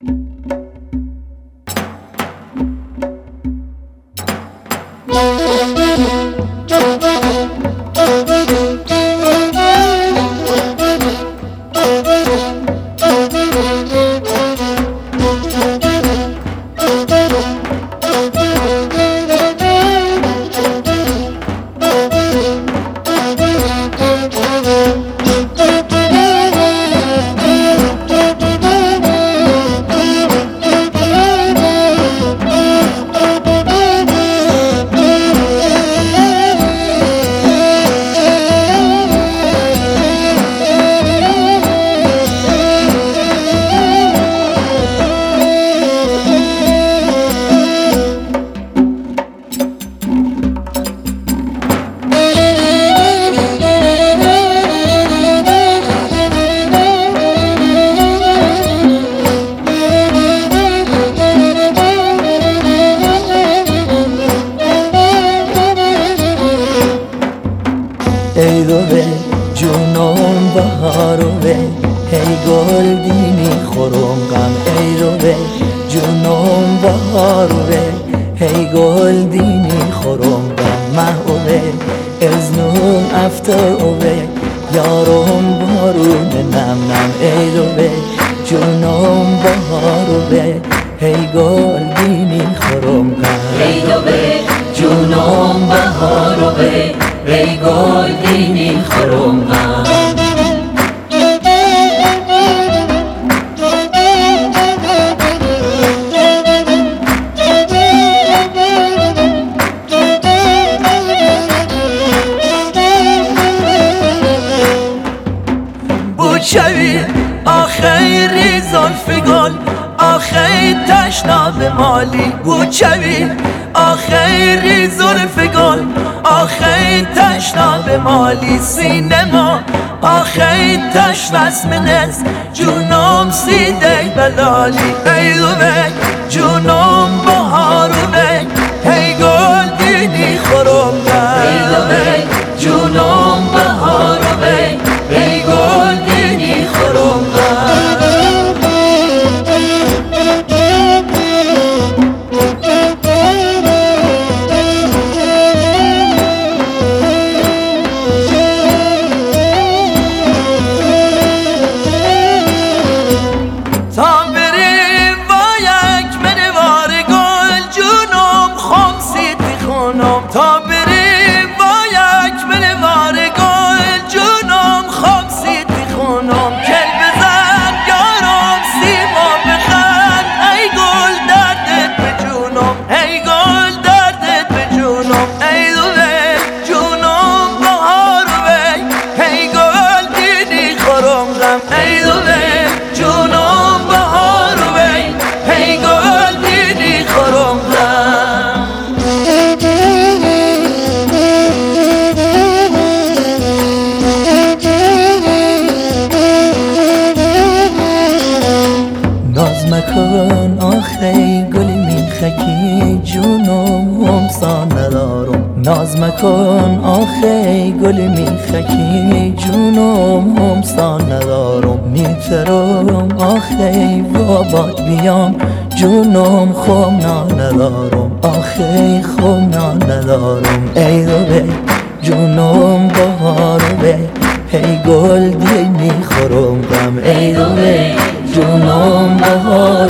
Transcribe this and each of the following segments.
ای گل دینی خورم غم ای رو به جونم به. هی گل دینی خورم غم ازنون افتر او به. یارم بارون نم نم ای رو به جونم به. هی گل دینی خورم غم. ای رو به بوچوی آخیری زلف گل آخی تشنا به مالی بوچوی. آخیری زلف گل آخی تشنا به مالی سینما. آخی تش رسم نز جونم سیده بلالی. ای جونم بهارونه مکن آخی گل میخکی جونم همسان ندارم. ناز مکن آخی گل میخکی جونم همسان ندارم. میترم آخی بابات بیام جونم خوم ندارم. آخی خوم ندارم. ای رو به جونم بهار به هی گل دی می‌خورم. غم ای رو به جونم بهار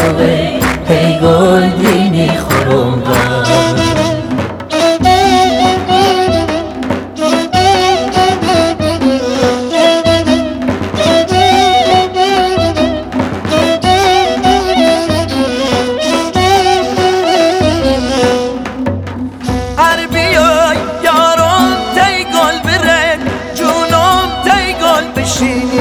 see